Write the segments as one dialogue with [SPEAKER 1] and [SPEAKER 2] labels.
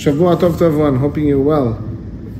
[SPEAKER 1] Shavua Tov to everyone. Hoping you're well.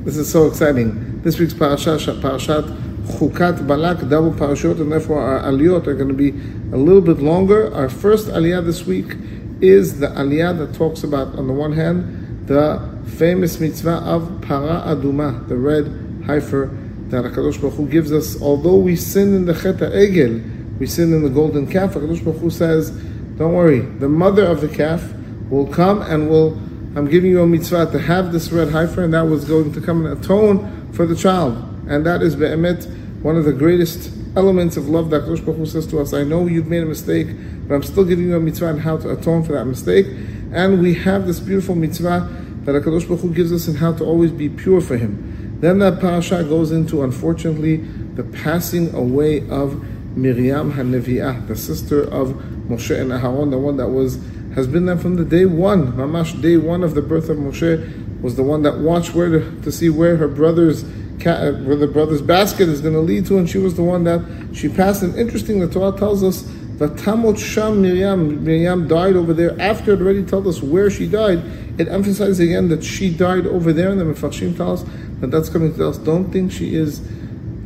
[SPEAKER 1] This is so exciting. This week's parasha, Parashat Chukat Balak, double parashot, and therefore our aliyot are going to be a little bit longer. Our first aliyah this week is the aliyah that talks about, on the one hand, the famous mitzvah of para aduma, the red heifer that Hakadosh Baruch Hu gives us. Although we sin in the cheta egel, we sin in the golden calf. Hakadosh Baruch Hu says, "Don't worry, the mother of the calf will come and will." I'm giving you a mitzvah to have this red heifer, and that was going to come and atone for the child. And that is be'emet, one of the greatest elements of love that Kosh Baruch says to us. I know you've made a mistake, but I'm still giving you a mitzvah on how to atone for that mistake. And we have this beautiful mitzvah that HaKadosh Baruch Hu gives us in how to always be pure for Him. Then that parasha goes into, unfortunately, the passing away of Miriam HaNevi'ah, the sister of Moshe and Aharon, the one that was has been there from the day one. Mamash, day one of the birth of Moshe, was the one that watched where to, to see where her brother's where the brother's basket is going to lead to, and she was the one that she passed. And interesting, the Torah tells us that Tamot Sham Miriam, Miriam died over there. After it already told us where she died, it emphasizes again that she died over there. And the Mefarshim tells us that that's coming to us, don't think she is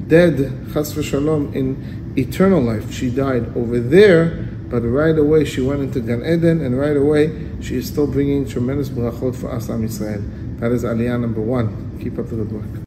[SPEAKER 1] dead, chas v'shalom, in eternal life. She died over there but right away she went into Gan Eden, and right away she is still bringing tremendous brachot for Asam Israel. That is Aliyah number one. Keep up the good work.